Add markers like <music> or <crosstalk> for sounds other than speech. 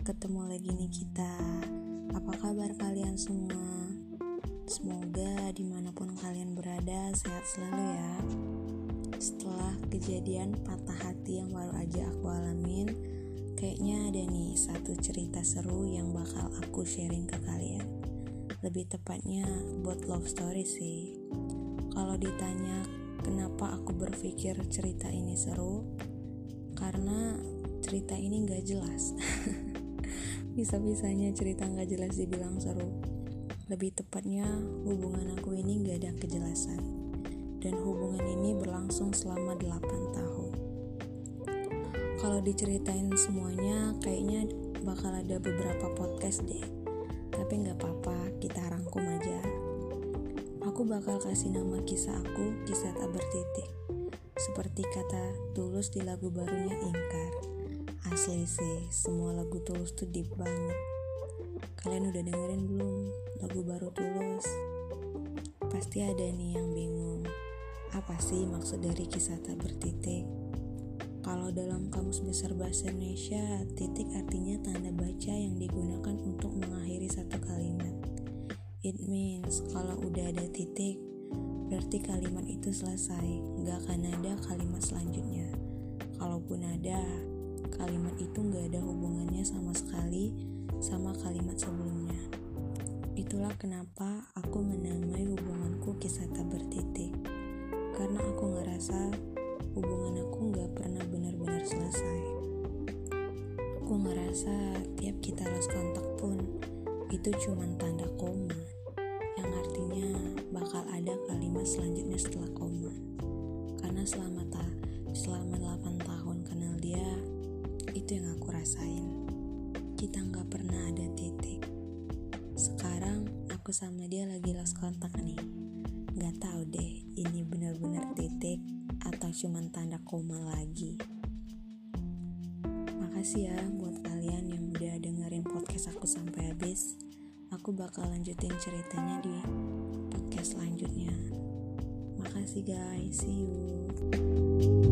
ketemu lagi nih kita. Apa kabar kalian semua? Semoga di mana pun kalian berada sehat selalu ya. Setelah kejadian patah hati yang baru aja aku alamin, kayaknya ada nih satu cerita seru yang bakal aku sharing ke kalian. Lebih tepatnya buat love story sih. Kalau ditanya kenapa aku berpikir cerita ini seru, karena cerita ini gak jelas. <laughs> Bisa-bisanya cerita gak jelas dibilang seru. Lebih tepatnya, hubungan aku ini gak ada kejelasan. Dan hubungan ini berlangsung selama 8 tahun. Kalau diceritain semuanya, kayaknya bakal ada beberapa podcast deh. Tapi gak apa-apa, kita rangkum aja. Aku bakal kasih nama kisah aku, kisah tak bertitik. Seperti kata Tulus di lagu barunya Ingkar. Asli sih, semua lagu Tulus tuh deep banget. Kalian udah dengerin belum lagu baru Tulus? Pasti ada nih yang bingung. Apa sih maksud dari kisah tak bertitik? Kalau dalam kamus besar bahasa Indonesia, titik artinya tanda baca yang digunakan untuk mengakhiri satu kalimat. It means kalau udah ada titik, berarti kalimat itu selesai, nggak akan ada kalimat selanjutnya. Kalaupun ada, kalimat itu nggak ada hubungannya sama sekali sama kalimat sebelumnya. Itulah kenapa aku menamai hubunganku kisah tak bertitik. Karena aku ngerasa hubungan aku nggak pernah benar-benar selesai. Aku ngerasa tiap kita lost kontak pun itu cuma tanda koma yang artinya bakal ada kalimat selanjutnya setelah koma. Karena selama ta selama 8 tahun kenal dia, itu yang aku rasain. Kita nggak pernah ada titik. Sekarang aku sama dia lagi lost kontak nih. Gak tahu deh ini benar-benar titik atau cuma tanda koma lagi. Makasih ya buat kalian yang udah dengerin podcast aku sampai habis. Aku bakal lanjutin ceritanya di podcast selanjutnya. Makasih guys, see you.